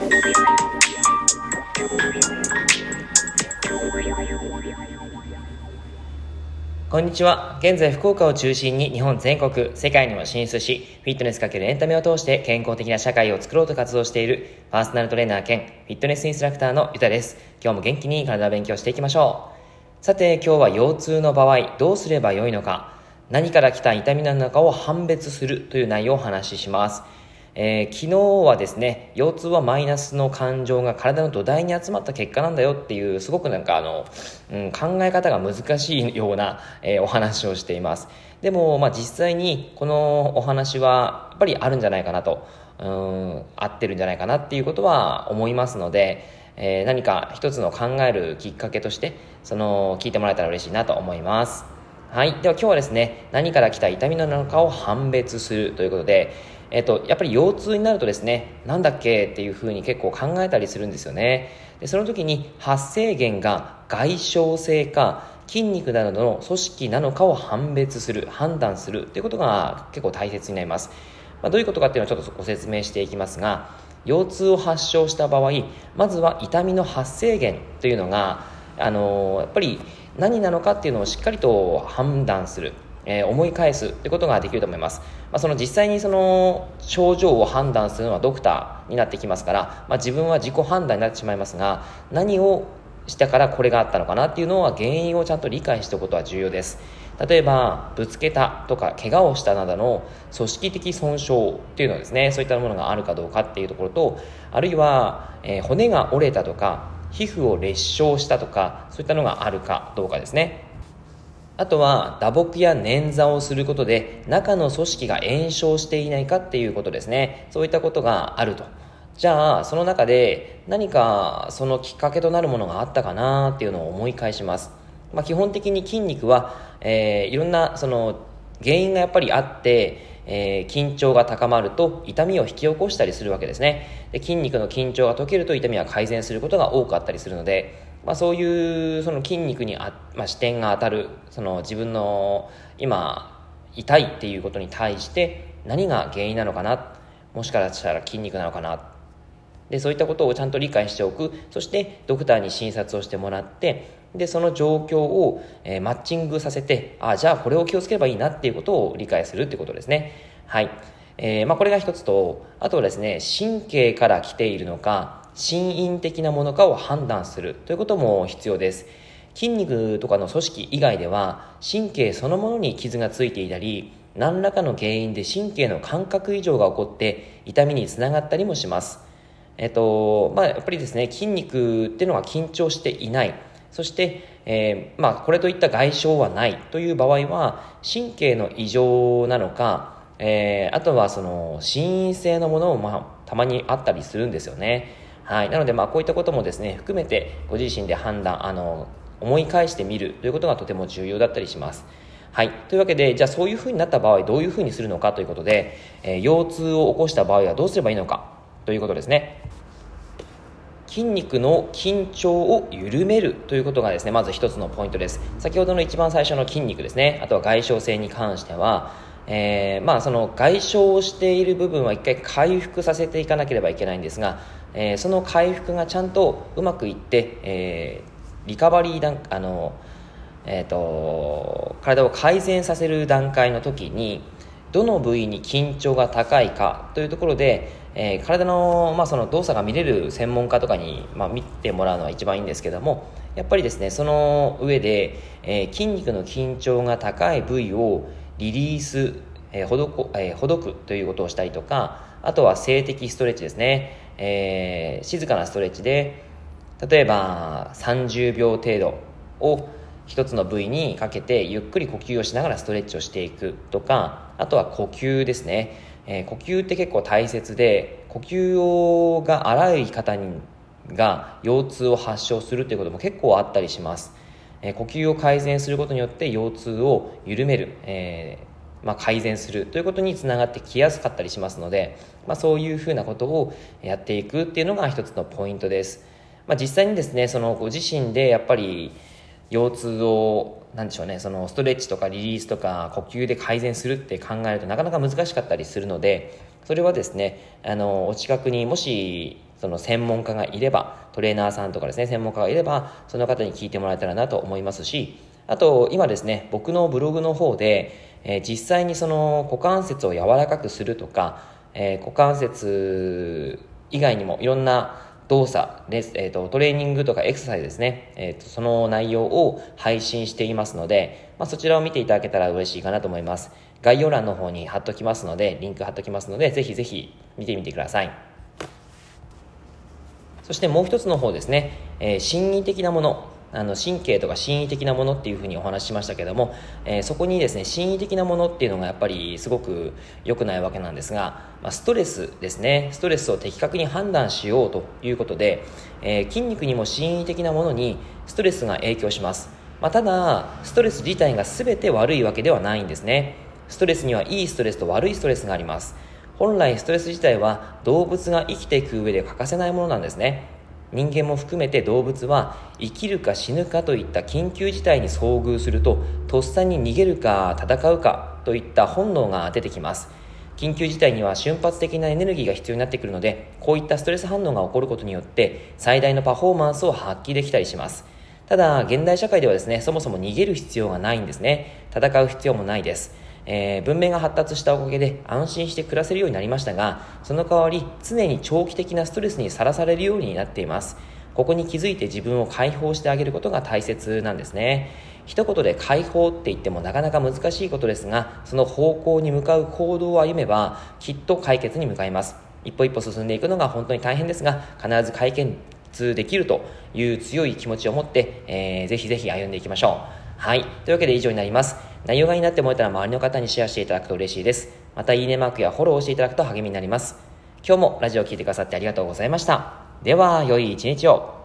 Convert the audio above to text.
こんにちは。現在、福岡を中心に日本全国、世界にも進出し、フィットネスかけるエンタメを通して健康的な社会を作ろうと活動しているパーソナルトレーナー兼フィットネスインストラクターのゆたです。今日も元気に体を勉強していきましょう。さて、今日は腰痛の場合、どうすればよいのか、何から来た痛みなのかを判別するという内容をお話しします。えー、昨日はですね腰痛はマイナスの感情が体の土台に集まった結果なんだよっていうすごくなんかあの、うん、考え方が難しいような、えー、お話をしています。でも、まあ、実際にこのお話はやっぱりあるんじゃないかなとうん合ってるんじゃないかなっていうことは思いますので、えー、何か一つの考えるきっかけとしてその聞いてもらえたら嬉しいなと思います。はい。では今日はですね、何から来た痛みなのかを判別するということで、えっと、やっぱり腰痛になるとですね、なんだっけっていうふうに結構考えたりするんですよね。でその時に発生源が外傷性か筋肉などの組織なのかを判別する、判断するということが結構大切になります。まあ、どういうことかっていうのをちょっとご説明していきますが、腰痛を発症した場合、まずは痛みの発生源というのが、あのー、やっぱり何なのかっていうのをしっかりと判断する。えー、思い返すってことができると思います、まあ、その実際にその症状を判断するのはドクターになってきますから、まあ、自分は自己判断になってしまいますが何をしたからこれがあったのかなっていうのは原因をちゃんと理解しておくことは重要です例えばぶつけたとか怪我をしたなどの組織的損傷っていうのはですねそういったものがあるかどうかっていうところとあるいは、えー、骨が折れたとか皮膚を裂傷したとかそういったのがあるかどうかですね。あとは打撲や捻挫をすることで中の組織が炎症していないかっていうことですね。そういったことがあると。じゃあその中で何かそのきっかけとなるものがあったかなっていうのを思い返します、まあ、基本的に筋肉は、えー、いろんなその原因がやっぱりあってえー、緊張が高まると痛みを引き起こしたりするわけですね。で筋肉の緊張が解けると痛みは改善することが多くあったりするのでまあ、そういうその筋肉にあ、まあ、視点が当たるその自分の今痛いっていうことに対して何が原因なのかなもしかしたら筋肉なのかなでそういったことをちゃんと理解しておく。そしてドクターに診察をしてもらってでその状況を、えー、マッチングさせてあじゃあこれを気をつければいいなっていうことを理解するっていうことですね。はい、えーまあ、これが一つとあとはですね神経から来ているのか心因的なものかを判断する。ということも必要です。筋肉とかの組織以外では神経そのものに傷がついていたり何らかの原因で神経の感覚異常が起こって痛みにつながったりもします。えっとまあやっぱりですね筋肉っていうのは緊張していない。そして、えー、まあ、これといった外傷はないという場合は神経の異常なのか、えー、あとはその心因性のものも、まあ、たまにあったりするんですよねはい、なので、まあ、こういったこともですね含めてご自身で判断あの思い返してみるということがとても重要だったりします。はい。というわけで、じゃあそういうふうになった場合、どういうふうにするのかということで、えー、腰痛を起こした場合はどうすればいいのかということですね。筋肉の緊張を緩めるということがですね、まず一つのポイントです。先ほどの一番最初の筋肉ですね、あとは外傷性に関しては、えー、まあその外傷をしている部分は一回回復させていかなければいけないんですが、えー、その回復がちゃんとうまくいって、えー、リカバリー段あの、えーと、体を改善させる段階の時にどの部位に緊張が高いかというところで、えー、体の,、まあその動作が見れる専門家とかに、まあ、見てもらうのは一番いいんですけどもやっぱりですねその上で、えー、筋肉の緊張が高い部位をリリース、えーほどこえー、ほどくということをしたりとかあとは静的ストレッチですね。えー、静かなストレッチで例えば30秒程度を一つの部位にかけてゆっくり呼吸をしながらストレッチをしていくとかあとは呼吸ですね、えー、呼吸って結構大切で呼吸をが荒い方にが腰痛を発症するということも結構あったりします、えー、呼吸を改善することによって腰痛を緩める、えーまあ、改善するということにつながってきやすかったりしますので、まあ、そういうふうなことをやっていくっていうのが一つのポイントです、まあ、実際にですねそのご自身でやっぱり腰痛をなんでしょうねそのストレッチとかリリースとか呼吸で改善するって考えるとなかなか難しかったりするのでそれはですねあのお近くにもしその専門家がいれば、トレーナーさんとかですね、専門家がいれば、その方に聞いてもらえたらなと思いますし、あと、今ですね、僕のブログの方で、えー、実際にその股関節を柔らかくするとか、えー、股関節以外にもいろんな動作です、えーと、トレーニングとかエクササイズですね、えーと、その内容を配信していますので、まあ、そちらを見ていただけたら嬉しいかなと思います。概要欄の方に貼っときますので、リンク貼っときますので、ぜひぜひ見てみてください。そしてもう一つの方ですね、えー、心理的なもの、あの神経とか心理的なものっていうふうにお話ししましたけども、えー、そこにですね心理的なものっていうのがやっぱりすごく良くないわけなんですが、まあ、ストレスですね。ストレスを的確に判断しようということで、えー、筋肉にも心理的なものにストレスが影響します、まあ、ただストレス自体が全て悪いわけではないんですね。ストレスにはいいストレスと悪いストレスがあります。本来ストレス自体は動物が生きていく上で欠かせないものなんですね。人間も含めて動物は生きるか死ぬかといった緊急事態に遭遇するととっさに逃げるか戦うかといった本能が出てきます。緊急事態には瞬発的なエネルギーが必要になってくるのでこういったストレス反応が起こることによって最大のパフォーマンスを発揮できたりします。ただ現代社会ではですねそもそも逃げる必要がないんですね。戦う必要もないです。えー、文明が発達したおかげで安心して暮らせるようになりましたが、その代わり常に長期的なストレスにさらされるようになっています。ここに気づいて自分を解放してあげることが大切なんですね。一言で解放って言ってもなかなか難しいことですが、その方向に向かう行動を歩めば、きっと解決に向かいます。一歩一歩進んでいくのが本当に大変ですが、必ず解決できるという強い気持ちを持って、えー、ぜひぜひ歩んでいきましょう。はい。というわけで以上になります。内容がいいなって思えたら周りの方にシェアしていただくと嬉しいです。またいいねマークやフォローをしていただくと励みになります。今日もラジオを聴いてくださってありがとうございました。では、良い一日を。